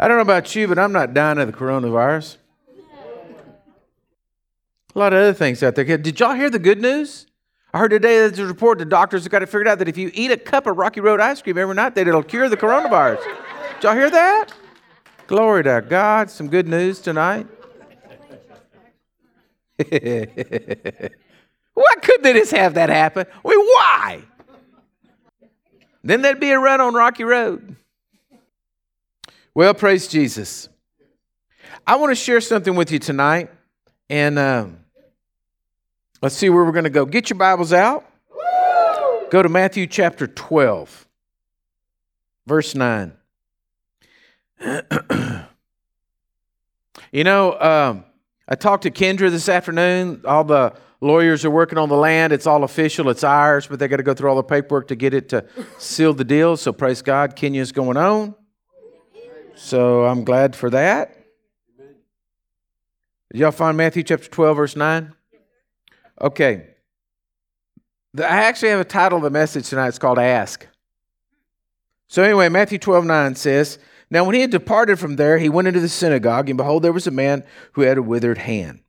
I don't know about you, but I'm not dying of the coronavirus. A lot of other things out there. Did y'all hear the good news? I heard today there's a report the doctors have got it figured out that if you eat a cup of Rocky Road ice cream every night, that it'll cure the coronavirus. Did y'all hear that? Glory to God. Some good news tonight. why couldn't they just have that happen? Well, why? Then there'd be a run on Rocky Road. Well, praise Jesus. I want to share something with you tonight, and um, let's see where we're going to go. Get your Bibles out. Go to Matthew chapter 12, verse 9. you know, um, I talked to Kendra this afternoon. All the lawyers are working on the land. It's all official. It's ours, but they got to go through all the paperwork to get it to seal the deal. So praise God, Kenya's going on. So I'm glad for that. Did y'all find Matthew chapter 12, verse 9? Okay. I actually have a title of the message tonight. It's called Ask. So anyway, Matthew 12, 9 says, now, when he had departed from there, he went into the synagogue, and behold, there was a man who had a withered hand.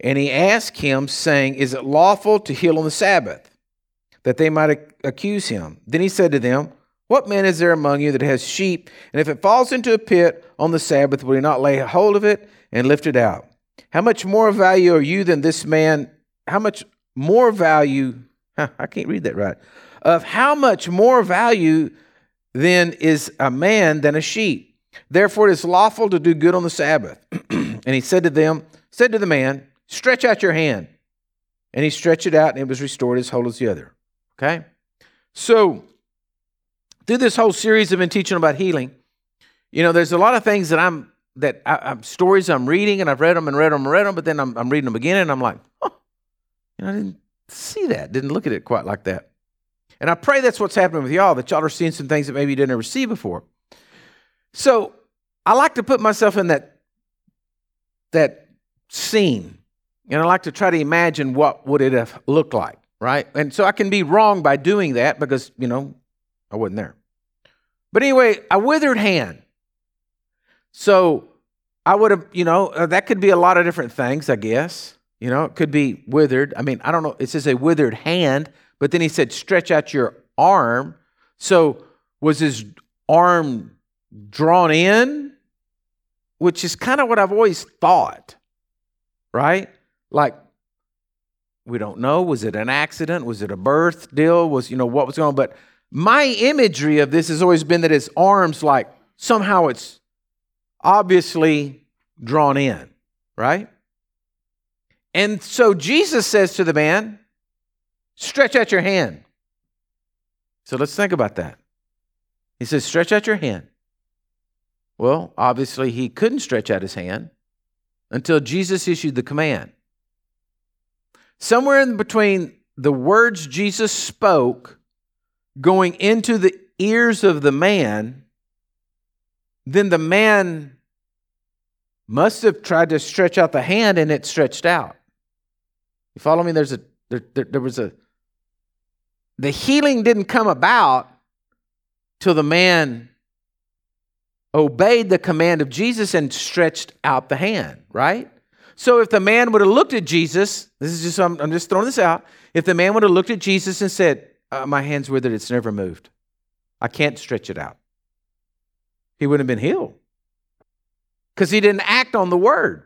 And he asked him, saying, Is it lawful to heal on the Sabbath? That they might accuse him. Then he said to them, What man is there among you that has sheep, and if it falls into a pit on the Sabbath, will he not lay hold of it and lift it out? How much more value are you than this man? How much more value? Huh, I can't read that right. Of how much more value then is a man than a sheep. Therefore it is lawful to do good on the Sabbath. and he said to them, said to the man, Stretch out your hand. And he stretched it out, and it was restored as whole as the other. Okay? So, through this whole series, I've been teaching about healing. You know, there's a lot of things that I'm that I, I'm stories I'm reading, and I've read them and read them and read them, but then I'm, I'm reading them again, and I'm like, oh, you know, I didn't see that, didn't look at it quite like that. And I pray that's what's happening with y'all, that y'all are seeing some things that maybe you didn't ever see before. So I like to put myself in that, that scene. And I like to try to imagine what would it have looked like, right? And so I can be wrong by doing that because, you know, I wasn't there. But anyway, a withered hand. So I would have, you know, uh, that could be a lot of different things, I guess. You know, it could be withered. I mean, I don't know. It says a withered hand. But then he said, stretch out your arm. So was his arm drawn in? Which is kind of what I've always thought, right? Like, we don't know. Was it an accident? Was it a birth deal? Was, you know, what was going on? But my imagery of this has always been that his arms, like, somehow it's obviously drawn in, right? And so Jesus says to the man, Stretch out your hand. So let's think about that. He says, Stretch out your hand. Well, obviously, he couldn't stretch out his hand until Jesus issued the command. Somewhere in between the words Jesus spoke going into the ears of the man, then the man must have tried to stretch out the hand and it stretched out. You follow me? There's a there, there, there was a the healing didn't come about till the man obeyed the command of Jesus and stretched out the hand, right? So if the man would have looked at Jesus, this is just, I'm, I'm just throwing this out. If the man would have looked at Jesus and said, uh, My hand's withered, it's never moved, I can't stretch it out, he wouldn't have been healed because he didn't act on the word.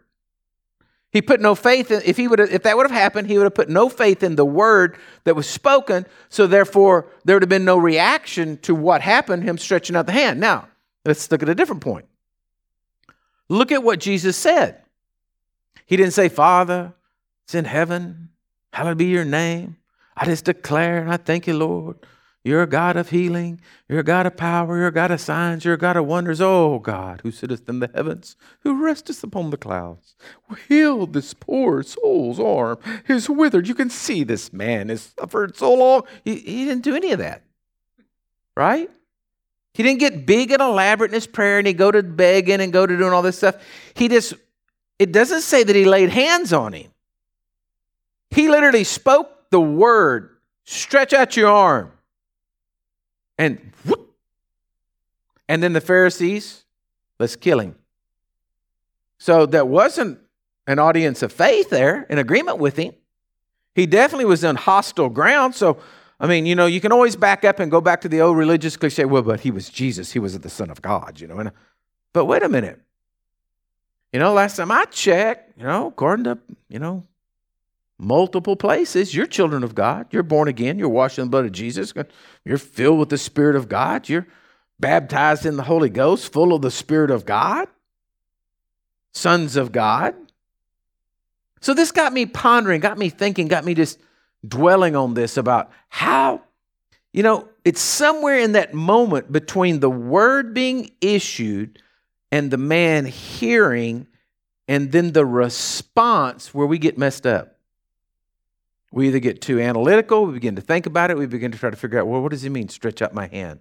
He put no faith in, if he would if that would have happened, he would have put no faith in the word that was spoken. So therefore, there would have been no reaction to what happened, him stretching out the hand. Now, let's look at a different point. Look at what Jesus said. He didn't say, Father, it's in heaven, hallowed be your name. I just declare and I thank you, Lord. You're a God of healing. You're a God of power. You're a God of signs. You're a God of wonders. Oh, God, who sitteth in the heavens, who resteth upon the clouds, healed this poor soul's arm, is withered. You can see this man has suffered so long. He, he didn't do any of that, right? He didn't get big and elaborate in his prayer and he go to begging and go to doing all this stuff. He just, it doesn't say that he laid hands on him. He literally spoke the word stretch out your arm and whoop. And then the Pharisees, Let's kill him. So that wasn't an audience of faith there in agreement with him. He definitely was on hostile ground. So, I mean, you know, you can always back up and go back to the old religious cliche, well, but he was Jesus. He was the Son of God, you know. And, but wait a minute. You know, last time I checked, you know, according to, you know, multiple places, you're children of God. You're born again. You're washed in the blood of Jesus. You're filled with the Spirit of God. You're baptized in the Holy Ghost, full of the Spirit of God, sons of God. So this got me pondering, got me thinking, got me just dwelling on this about how, you know, it's somewhere in that moment between the word being issued and the man hearing and then the response where we get messed up. We either get too analytical, we begin to think about it, we begin to try to figure out, well, what does he mean, stretch out my hand?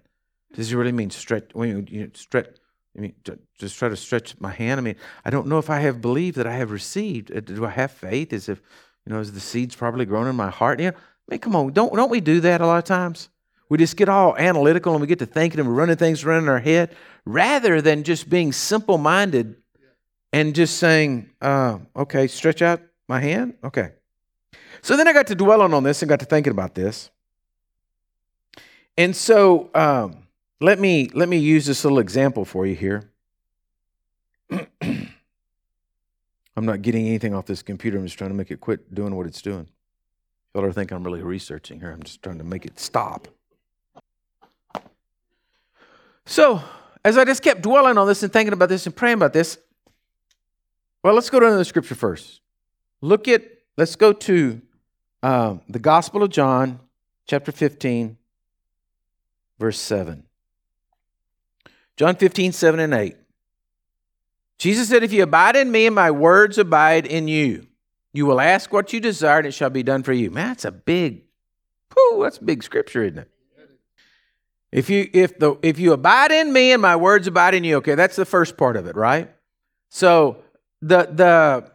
Does he really mean stretch? When you, stretch, I mean, just try to stretch my hand. I mean, I don't know if I have believed that I have received. Uh, do I have faith? Is if you know, is the seeds probably grown in my heart? Yeah. I mean, come on, don't don't we do that a lot of times? We just get all analytical and we get to thinking and we're running things around in our head, rather than just being simple-minded and just saying, uh, "Okay, stretch out my hand." Okay. So then I got to dwelling on this and got to thinking about this, and so. Um, let me, let me use this little example for you here. I'm not getting anything off this computer. I'm just trying to make it quit doing what it's doing. Y'all are think I'm really researching here. I'm just trying to make it stop. So, as I just kept dwelling on this and thinking about this and praying about this, well, let's go to another scripture first. Look at, let's go to um, the Gospel of John, chapter 15, verse 7. John 15, 7 and 8. Jesus said, If you abide in me and my words abide in you, you will ask what you desire and it shall be done for you. Man, that's a big, whoo, that's big scripture, isn't it? If you if the if you abide in me and my words abide in you, okay, that's the first part of it, right? So the the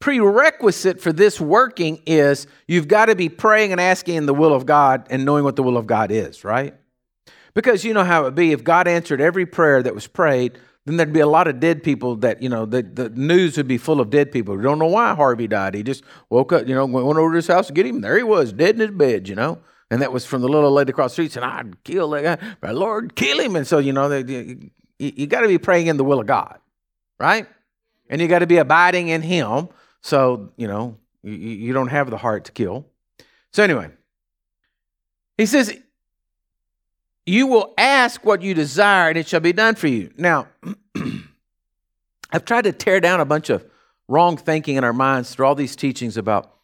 prerequisite for this working is you've got to be praying and asking in the will of God and knowing what the will of God is, right? Because you know how it would be if God answered every prayer that was prayed, then there'd be a lot of dead people that, you know, the, the news would be full of dead people. We don't know why Harvey died. He just woke up, you know, went over to his house to get him. There he was, dead in his bed, you know. And that was from the little lady across the street saying, I'd kill that guy. My Lord, kill him. And so, you know, you, you got to be praying in the will of God, right? And you got to be abiding in Him. So, you know, you, you don't have the heart to kill. So, anyway, he says, you will ask what you desire, and it shall be done for you. Now, I've tried to tear down a bunch of wrong thinking in our minds through all these teachings about,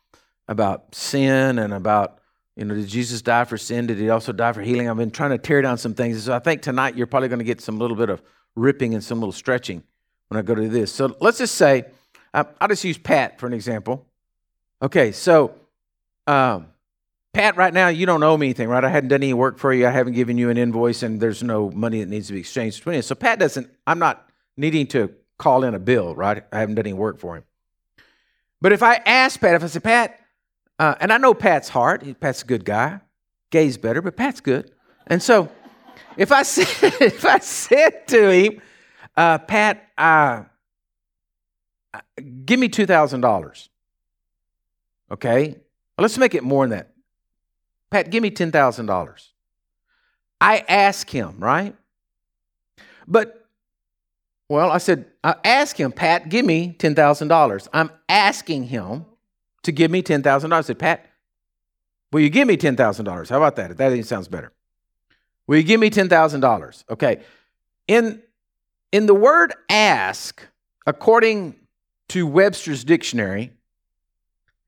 about sin and about, you know, did Jesus die for sin? Did he also die for healing? I've been trying to tear down some things. So I think tonight you're probably going to get some little bit of ripping and some little stretching when I go to this. So let's just say, I'll just use Pat for an example. Okay, so um, Pat, right now, you don't owe me anything, right? I hadn't done any work for you. I haven't given you an invoice, and there's no money that needs to be exchanged between us. So Pat doesn't, I'm not needing to call in a bill, right? I haven't done any work for him. But if I ask Pat, if I say, Pat, uh, and I know Pat's heart, Pat's a good guy. Gay's better, but Pat's good. And so if I said, if I said to him, uh, Pat, uh, give me $2,000. Okay? Let's make it more than that. Pat, give me $10,000. I ask him, right? But, well, I said, I ask him, Pat, give me $10,000. I'm asking him to give me $10,000. I said, Pat, will you give me $10,000? How about that? That even sounds better. Will you give me $10,000? Okay. In, in the word ask, according to Webster's dictionary,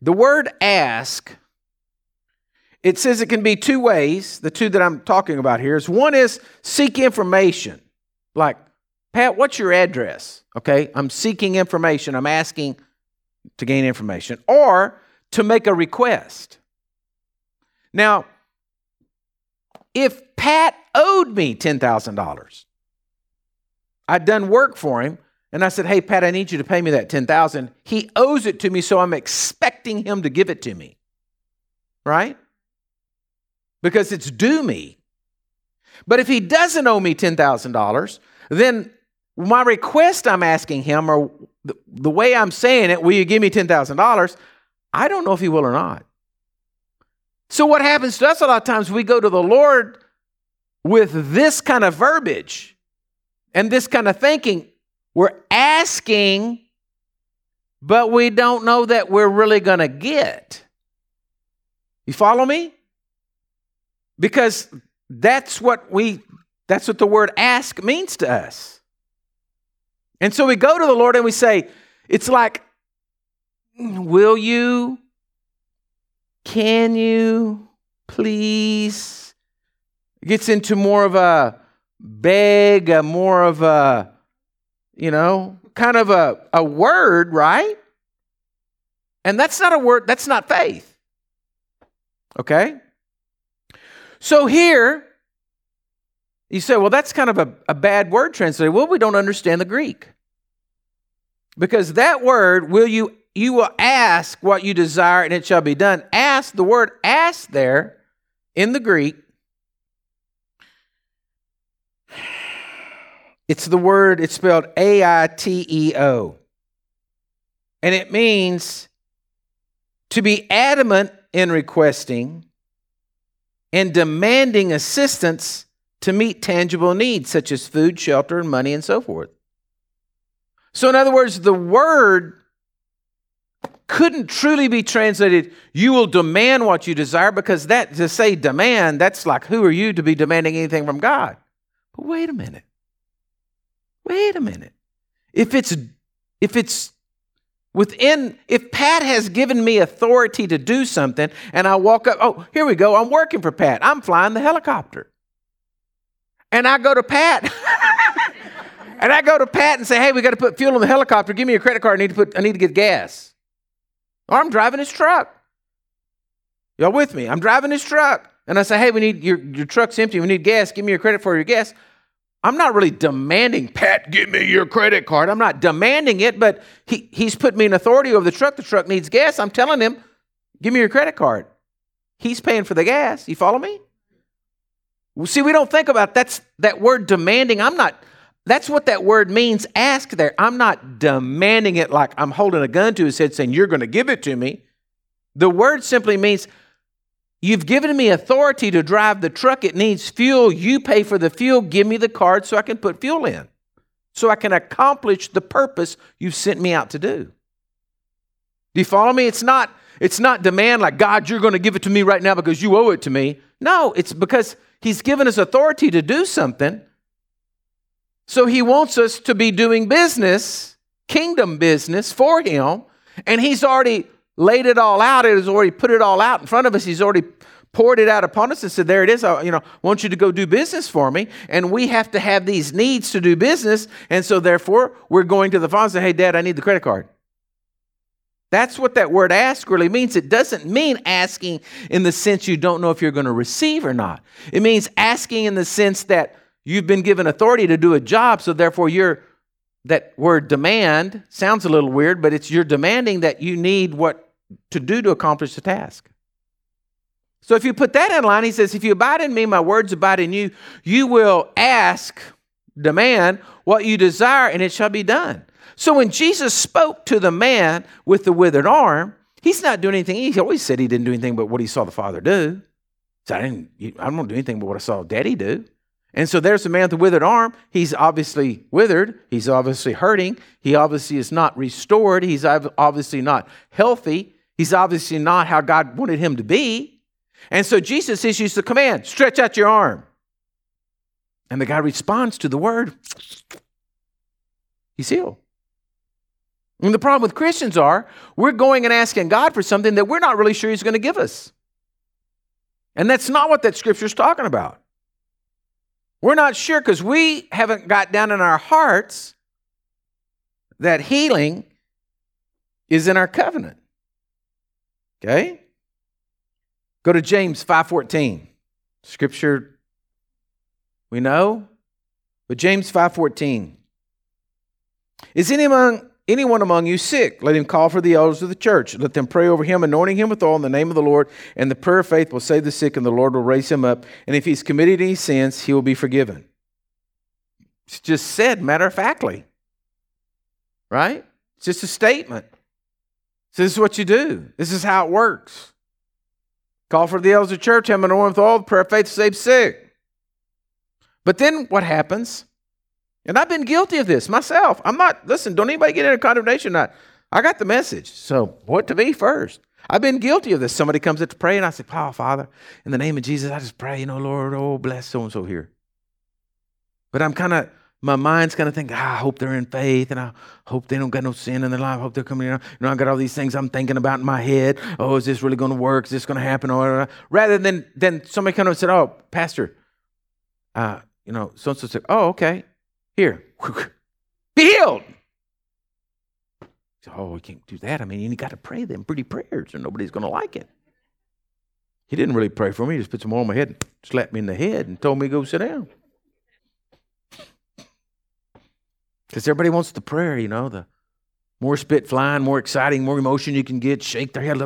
the word ask it says it can be two ways. The two that I'm talking about here is one is seek information. Like, Pat, what's your address? Okay, I'm seeking information. I'm asking to gain information or to make a request. Now, if Pat owed me $10,000, I'd done work for him and I said, "Hey Pat, I need you to pay me that 10,000." He owes it to me, so I'm expecting him to give it to me. Right? because it's due me. But if he doesn't owe me $10,000, then my request I'm asking him, or the, way I'm saying it, will you give me $10,000? I don't know if he will or not. So, what happens to us a lot of times, we go to the Lord with this kind of verbiage and this kind of thinking. We're asking, but we don't know that we're really going to get. You follow me? Because that's what we that's what the word ask means to us. And so we go to the Lord and we say, it's like, will you? Can you? Please? It gets into more of a beg, a more of a, you know, kind of a, a word, right? And that's not a word, that's not faith. Okay? So here, you say, well, that's kind of a, a bad word translated. Well, we don't understand the Greek. Because that word, will you you will ask what you desire and it shall be done. Ask, the word ask there in the Greek, it's the word, it's spelled A I T E O. And it means to be adamant in requesting and demanding assistance to meet tangible needs such as food, shelter, and money, and so forth. So, in other words, the word couldn't truly be translated, you will demand what you desire, because that to say demand, that's like, who are you to be demanding anything from God? But wait a minute. Wait a minute. If it's if it's within if Pat has given me authority to do something and I walk up, oh, here we go, I'm working for Pat. I'm flying the helicopter. And I go to Pat. and I go to Pat and say, hey, we got to put fuel in the helicopter. Give me a credit card. I need to put I need to get gas. Or I'm driving his truck. Y'all with me? I'm driving his truck. And I say, hey, we need your, your truck's empty. We need gas. Give me your credit for your gas. I'm not really demanding, Pat, give me your credit card. I'm not demanding it, but he, he's put me in authority over the truck. The truck needs gas. I'm telling him, give me your credit card. He's paying for the gas. You follow me? Well, see, we don't think about that's that word demanding. I'm not, that's what that word means, ask there. I'm not demanding it like I'm holding a gun to his head saying, You're going to give it to me. The word simply means, You've given me authority to drive the truck. It needs fuel. You pay for the fuel. Give me the card so I can put fuel in, so I can accomplish the purpose you've sent me out to do. Do you follow me? It's not, it's not demand like, God, you're going to give it to me right now because you owe it to me. No, it's because He's given us authority to do something. So he wants us to be doing business, kingdom business for him. And he's already laid it all out. It has already put it all out in front of us. He's already poured it out upon us and said, There it is. I, you know, want you to go do business for me. And we have to have these needs to do business. And so therefore, we're going to the father and say, Hey, dad, I need the credit card. That's what that word ask really means. It doesn't mean asking in the sense you don't know if you're going to receive or not. It means asking in the sense that You've been given authority to do a job, so therefore you're that word demand sounds a little weird, but it's you're demanding that you need what to do to accomplish the task. So if you put that in line, he says, If you abide in me, my words abide in you, you will ask, demand what you desire, and it shall be done. So when Jesus spoke to the man with the withered arm, he's not doing anything. He always said he didn't do anything but what he saw the Father do. So I didn't, I don't do anything but what I saw Daddy do. And so there's the man with the withered arm. He's obviously withered. He's obviously hurting. He obviously is not restored. He's obviously not healthy. He's obviously not how God wanted him to be. And so Jesus issues the command stretch out your arm. And the guy responds to the word. He's healed. And the problem with Christians are we're going and asking God for something that we're not really sure He's going to give us. And that's not what that scripture is talking about. We're not sure because we haven't got down in our hearts that healing is in our covenant. Okay? Go to James 5:14. Scripture we know, but James 5:14. Is anyone anyone among you sick, let him call for the elders of the church. Let them pray over him, anointing him with oil in the name of the Lord. And the prayer of faith will save the sick, and the Lord will raise him up. And if he's committed any sins, he will be forgiven. It's just said matter of factly. Right? It's just a statement. So this is what you do. This is how it works. Call for the elders of church, have an oil with all, prayer faith save sick. But then what happens? And I've been guilty of this myself. I'm not, listen, don't anybody get into condemnation. I, I got the message. So what to be first? I've been guilty of this. Somebody comes up to pray, and I say, Oh, Father, in the name of Jesus, I just pray, you know, Lord, oh, bless so and so here. But I'm kind of, my mind's kind of thinking, ah, I hope they're in faith, and I hope they don't got no sin in their life. I hope they're coming in. You know, I got all these things I'm thinking about in my head. Oh, is this really going to work? Is this going to happen? Or rather than then somebody kind of said, Oh, Pastor, uh, you know, so and so said, Oh, okay, here, be healed. Oh, we can't do that. I mean, you got to pray them pretty prayers, or nobody's going to like it. He didn't really pray for me. He just put some oil on my head, and slapped me in the head, and told me to go sit down. Because everybody wants the prayer, you know, the more spit flying, more exciting, more emotion you can get, shake their head.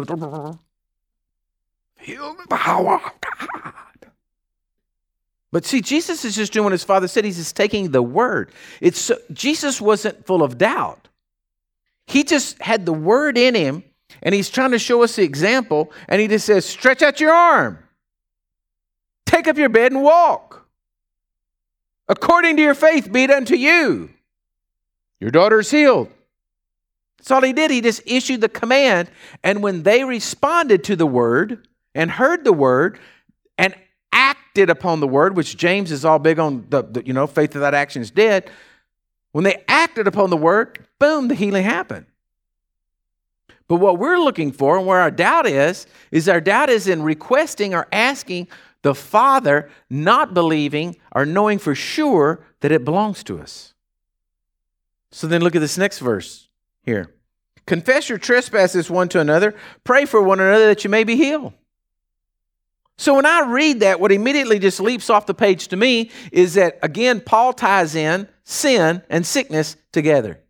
Feel the power of God. But see, Jesus is just doing what his father said. He's just taking the word. It's so, Jesus wasn't full of doubt. He just had the word in him, and he's trying to show us the example, and he just says, Stretch out your arm, take up your bed and walk. According to your faith, be it unto you. Your daughter's healed. That's all he did. He just issued the command. And when they responded to the word and heard the word and acted upon the word, which James is all big on, the, the you know, faith without action is dead. When they acted upon the word, boom, the healing happened. But what we're looking for and where our doubt is, is our doubt is in requesting or asking the Father, not believing or knowing for sure that it belongs to us. So then look at this next verse here. Confess your trespasses one to another, pray for one another that you may be healed. So when I read that, what immediately just leaps off the page to me is that, again, Paul ties in sin and sickness together.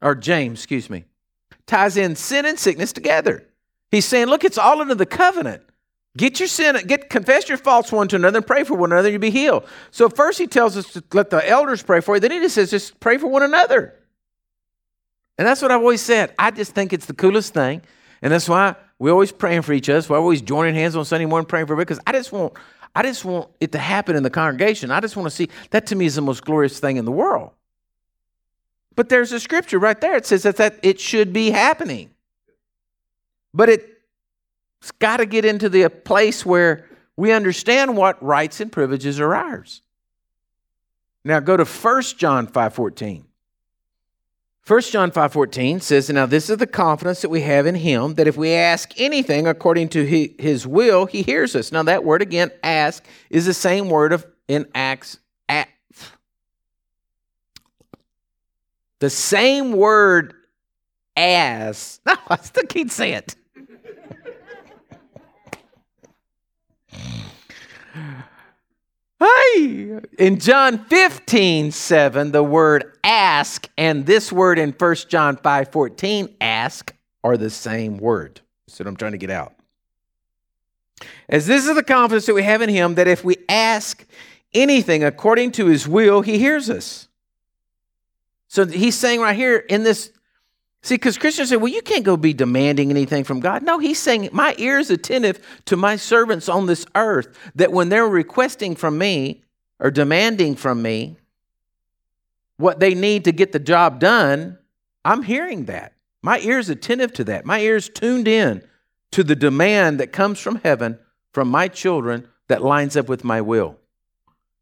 Or James, excuse me, ties in sin and sickness together. He's saying, look, it's all under the covenant. Get your sin, get confess your faults one to another and pray for one another, and you'll be healed. So first he tells us to let the elders pray for you. Then he just says, just pray for one another. And that's what I've always said. I just think it's the coolest thing. And that's why we're always praying for each other. So we're always joining hands on Sunday morning praying for because I just want I just want it to happen in the congregation. I just want to see that to me is the most glorious thing in the world. But there's a scripture right there. It says that, that it should be happening. But it it's got to get into the place where we understand what rights and privileges are ours. Now go to 1 John 5:14. 1 John 5:14 says, "Now this is the confidence that we have in him that if we ask anything according to his will, he hears us." Now that word again, ask, is the same word of in Acts at the same word as. No, I still can't say it. Hey! In John 15, 7, the word ask and this word in 1 John 5, 14, ask, are the same word. That's what I'm trying to get out. As this is the confidence that we have in him that if we ask anything according to his will, he hears us. So he's saying right here in this See, because Christians say, well, you can't go be demanding anything from God. No, he's saying, my ear is attentive to my servants on this earth, that when they're requesting from me or demanding from me what they need to get the job done, I'm hearing that. My ear is attentive to that. My ear is tuned in to the demand that comes from heaven from my children that lines up with my will.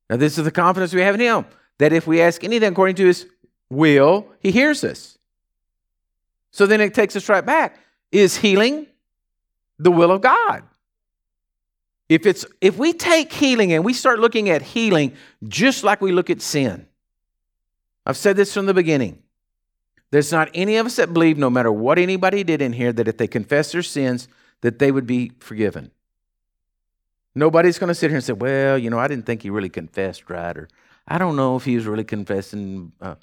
Now, this is the confidence we have in Him that if we ask anything according to His will, He hears us. So then it takes us right back. Is healing the will of God? If it's if we take healing and we start looking at healing just like we look at sin. I've said this from the beginning. There's not any of us that believe no matter what anybody did in here that if they confess their sins that they would be forgiven. Nobody's going to sit here and say, "Well, you know, I didn't think he really confessed right," or "I don't know if he was really confessing uh,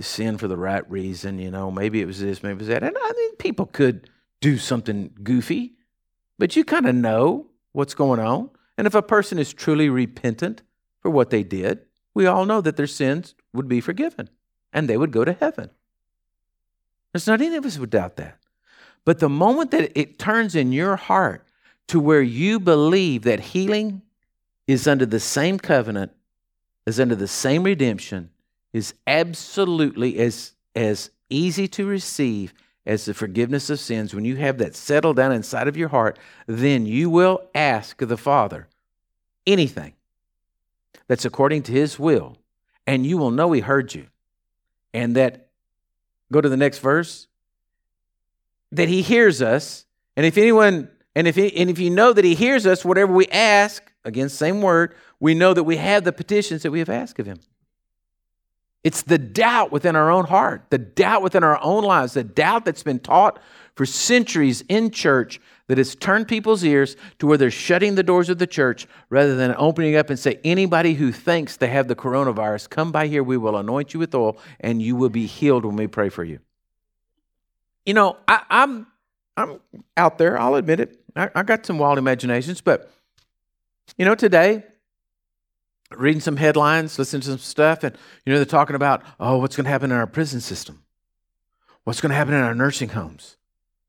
sin for the right reason. You know, maybe it was this, maybe it was that. And I mean, people could do something goofy, but you kind of know what's going on. And if a person is truly repentant for what they did, we all know that their sins would be forgiven and they would go to heaven. There's not any of us would doubt that. But the moment that it turns in your heart to where you believe that healing is under the same covenant, is under the same redemption, is absolutely as, as easy to receive as the forgiveness of sins, when you have that settled down inside of your heart, then you will ask the Father anything that's according to His will, and you will know He heard you. And that, go to the next verse, that He hears us. And if anyone, and if, he, and if you know that He hears us, whatever we ask, again, same word, we know that we have the petitions that we have asked of Him. It's the doubt within our own heart, the doubt within our own lives, the doubt that's been taught for centuries in church that has turned people's ears to where they're shutting the doors of the church rather than opening up and say, anybody who thinks they have the coronavirus, come by here, we will anoint you with oil, and you will be healed when we pray for you. You know, I, am I'm, I'm out there, I'll admit it. I, I got some wild imaginations, but you know, today reading some headlines, listening to some stuff, and you know they're talking about, oh, what's going to happen in our prison system? What's going to happen in our nursing homes?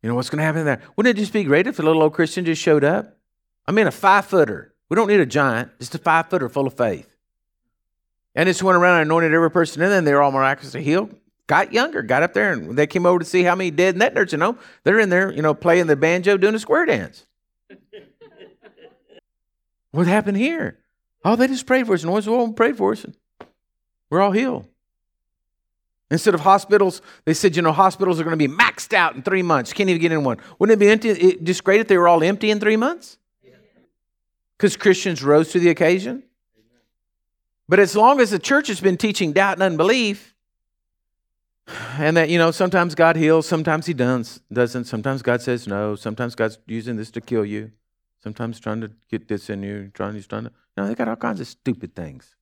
You know what's going to happen there? Wouldn't it just be great if a little old Christian just showed up? I mean, a five footer. We don't need a giant, just a five footer full of faith. And just went around and anointed every person in there, and they were all miraculously healed. Got younger, got up there, and they came over to see how many dead in that nursing home. They're in there, you know, playing the banjo, doing a square dance. what happened here? Oh, they just prayed for us. And once well, prayed for us. And we're all healed. Instead of hospitals, they said, you know, hospitals are going to be maxed out in three months. Can't even get in one. Wouldn't it be empty, it, just great if they were all empty in three months? Because Christians rose to the occasion. But as long as the church has been teaching doubt and unbelief, and that, you know, sometimes God heals, sometimes He doesn't, sometimes God says no, sometimes God's using this to kill you, sometimes trying to get this in you, trying, He's trying to no, they got all kinds of stupid things.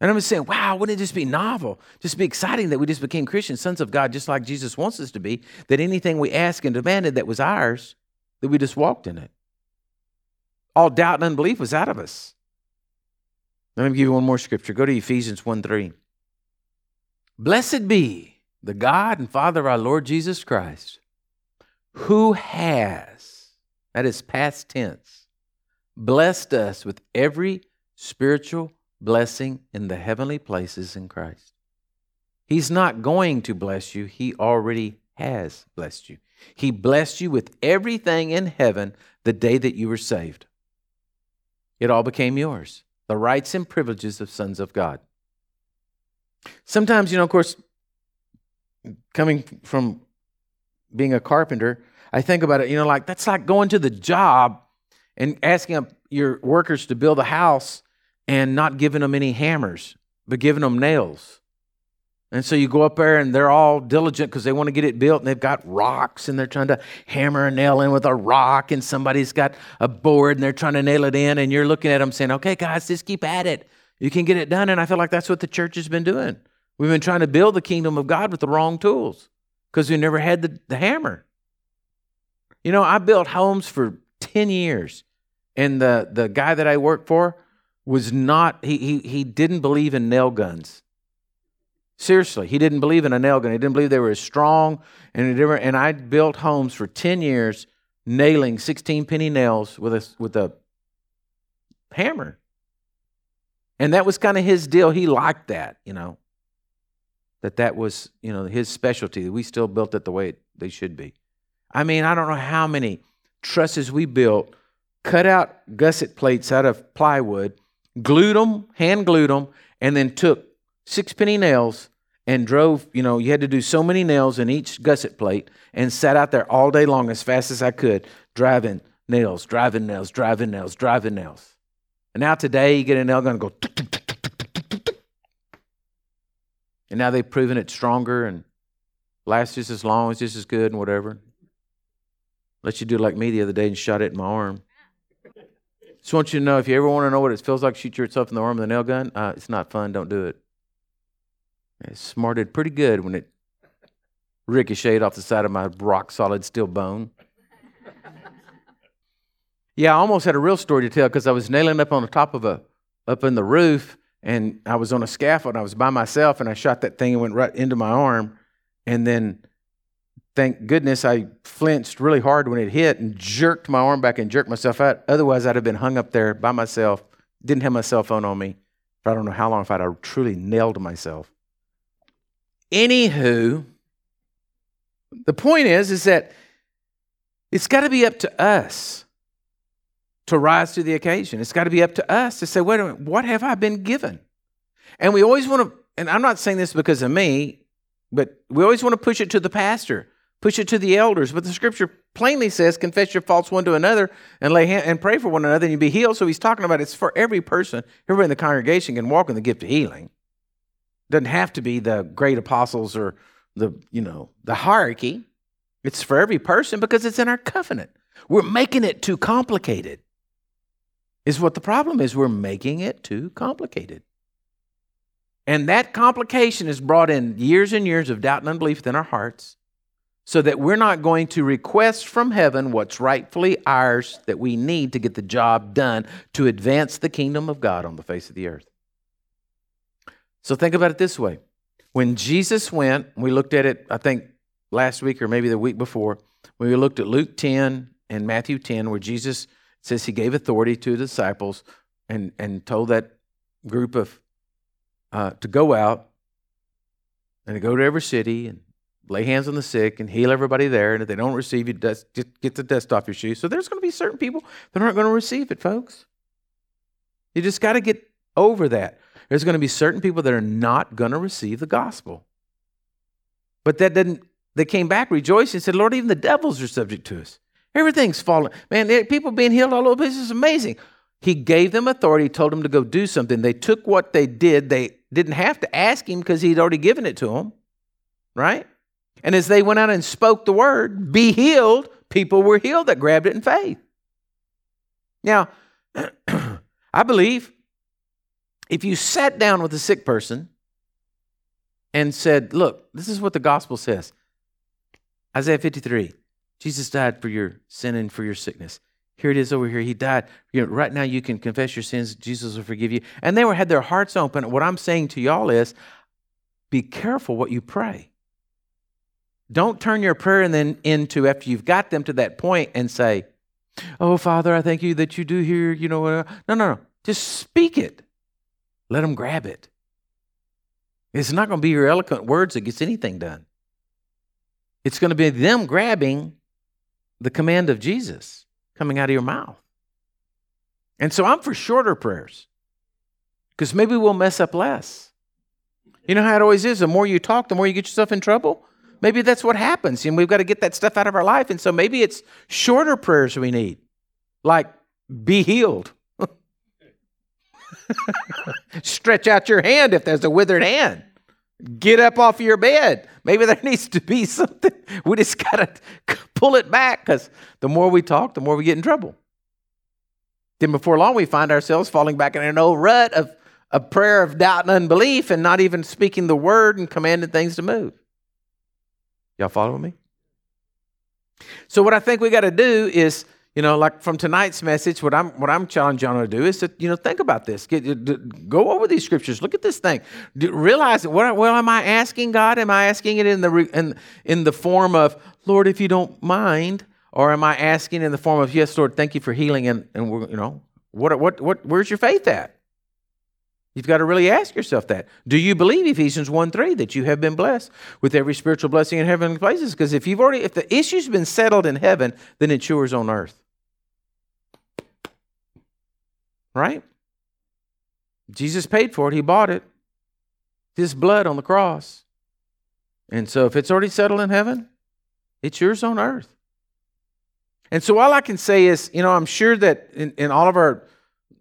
And I'm just saying, wow, wouldn't it just be novel? Just be exciting that we just became Christian sons of God, just like Jesus wants us to be, that anything we asked and demanded that was ours, that we just walked in it. All doubt and unbelief was out of us. Let me give you one more scripture. Go to Ephesians 1 3. Blessed be the God and Father of our Lord Jesus Christ, who has, that is past tense, blessed us with every spiritual blessing in the heavenly places in Christ. He's not going to bless you, He already has blessed you. He blessed you with everything in heaven the day that you were saved. It all became yours the rights and privileges of sons of God. Sometimes, you know, of course, coming from being a carpenter, I think about it, you know, like that's like going to the job and asking your workers to build a house and not giving them any hammers, but giving them nails. And so you go up there and they're all diligent because they want to get it built and they've got rocks and they're trying to hammer a nail in with a rock and somebody's got a board and they're trying to nail it in and you're looking at them saying, okay, guys, just keep at it. You can get it done. And I feel like that's what the church has been doing. We've been trying to build the kingdom of God with the wrong tools because we never had the, the hammer. You know, I built homes for 10 years and the, the guy that I worked for was not, he, he, he didn't believe in nail guns. Seriously, he didn't believe in a nail gun. He didn't believe they were as strong. And, and I built homes for 10 years nailing 16 penny nails with a, with a hammer. And that was kind of his deal. He liked that, you know, that that was, you know, his specialty. We still built it the way it, they should be. I mean, I don't know how many trusses we built cut out gusset plates out of plywood, glued them, hand glued them, and then took six penny nails and drove, you know, you had to do so many nails in each gusset plate and sat out there all day long as fast as I could, driving nails, driving nails, driving nails, driving nails. And now today you get a nail gun and go and now they've proven it stronger and lasts just as long, it's just as good and whatever. Let you do like me the other day and shot it in my arm. Just want you to know if you ever want to know what it feels like shoot yourself in the arm with a nail gun, uh, it's not fun. Don't do it. It smarted pretty good when it ricocheted off the side of my rock solid steel bone. yeah, I almost had a real story to tell because I was nailing up on the top of a, up in the roof, and I was on a scaffold and I was by myself and I shot that thing and went right into my arm. And then thank goodness I flinched really hard when it hit and jerked my arm back and jerked myself out. Otherwise, I'd have been hung up there by myself. Didn't have my cell phone on me. For I don't know how long if I'd have truly nailed myself. Anywho, the point is, is that it's got to be up to us to rise to the occasion. It's got to be up to us to say, wait a minute, what have I been given? And we always want to, and I'm not saying this because of me, but we always want to push it to the pastor, push it to the elders. But the scripture plainly says, confess your faults one to another and lay hand, and pray for one another and you'll be healed. So he's talking about it's for every person. Everybody in the congregation can walk in the gift of healing. Doesn't have to be the great apostles or the, you know, the hierarchy. It's for every person because it's in our covenant. We're making it too complicated is what the problem is. We're making it too complicated. And that complication has brought in years and years of doubt and unbelief within our hearts so that we're not going to request from heaven what's rightfully ours that we need to get the job done to advance the kingdom of God on the face of the earth. So think about it this way. When Jesus went, we looked at it, I think last week or maybe the week before, when we looked at Luke 10 and Matthew 10, where Jesus says he gave authority to the disciples and, and told that group of uh, to go out and to go to every city and lay hands on the sick and heal everybody there. And if they don't receive you, dust, just get the dust off your shoes. So there's going to be certain people that aren't going to receive it, folks. You just got to get over that. There's going to be certain people that are not going to receive the gospel. But that didn't, they came back rejoicing and said, Lord, even the devils are subject to us. Everything's falling. Man, eh, people being healed all over place is amazing. He gave them authority, told them to go do something. They took what they did. They didn't have to ask him because he'd already given it to them, right? And as they went out and spoke the word, be healed, people were healed that grabbed it in faith. Now, I believe if you sat down with a sick person and said, Look, this is what the gospel says Isaiah 53 Jesus died for your sin and for your sickness. Here it is over here. He died. You know, right now you can confess your sins. Jesus will forgive you. And they were had their hearts open. What I'm saying to y'all is be careful what you pray. Don't turn your prayer and then into after you've got them to that point and say, Oh, Father, I thank you that you do hear, you know. Uh, no, no, no. Just speak it. Let them grab it. It's not going to be your eloquent words that gets anything done. It's going to be them grabbing the command of Jesus coming out of your mouth. And so I'm for shorter prayers because maybe we'll mess up less. You know how it always is the more you talk, the more you get yourself in trouble. Maybe that's what happens, and we've got to get that stuff out of our life. And so maybe it's shorter prayers we need, like be healed. Stretch out your hand if there's a withered hand. Get up off your bed. Maybe there needs to be something. We just got to pull it back because the more we talk, the more we get in trouble. Then before long, we find ourselves falling back in an old rut of a prayer of doubt and unbelief and not even speaking the word and commanding things to move. Y'all following me? So, what I think we got to do is you know, like from tonight's message, what I'm what I'm challenging y'all to do is to you know think about this. Get, go over these scriptures. Look at this thing. Realize what well am I asking God? Am I asking it in the in in the form of Lord, if you don't mind, or am I asking in the form of Yes, Lord, thank you for healing and and we're, you know what what what where's your faith at? You've got to really ask yourself that. Do you believe Ephesians 1 3 that you have been blessed with every spiritual blessing in heavenly places? Because if you've already, if the issue's been settled in heaven, then it's yours on earth. Right? Jesus paid for it, He bought it. His blood on the cross. And so if it's already settled in heaven, it's yours on earth. And so all I can say is, you know, I'm sure that in, in all of our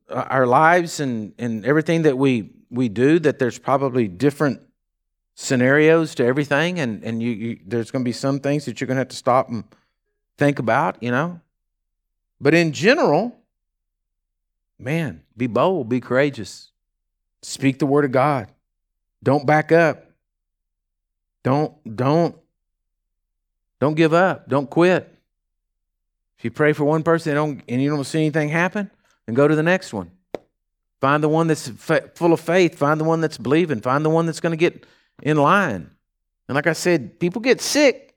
our lives and, and everything that we we do, that there's probably different scenarios to everything, and and you, you there's going to be some things that you're going to have to stop and think about, you know. But in general, man, be bold, be courageous. Speak the word of God. Don't back up. Don't don't don't give up. Don't quit. If you pray for one person and, don't, and you don't see anything happen, then go to the next one. Find the one that's fa- full of faith. Find the one that's believing. Find the one that's going to get in line. And like I said, people get sick,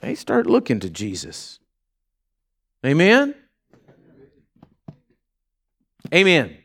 they start looking to Jesus. Amen? Amen.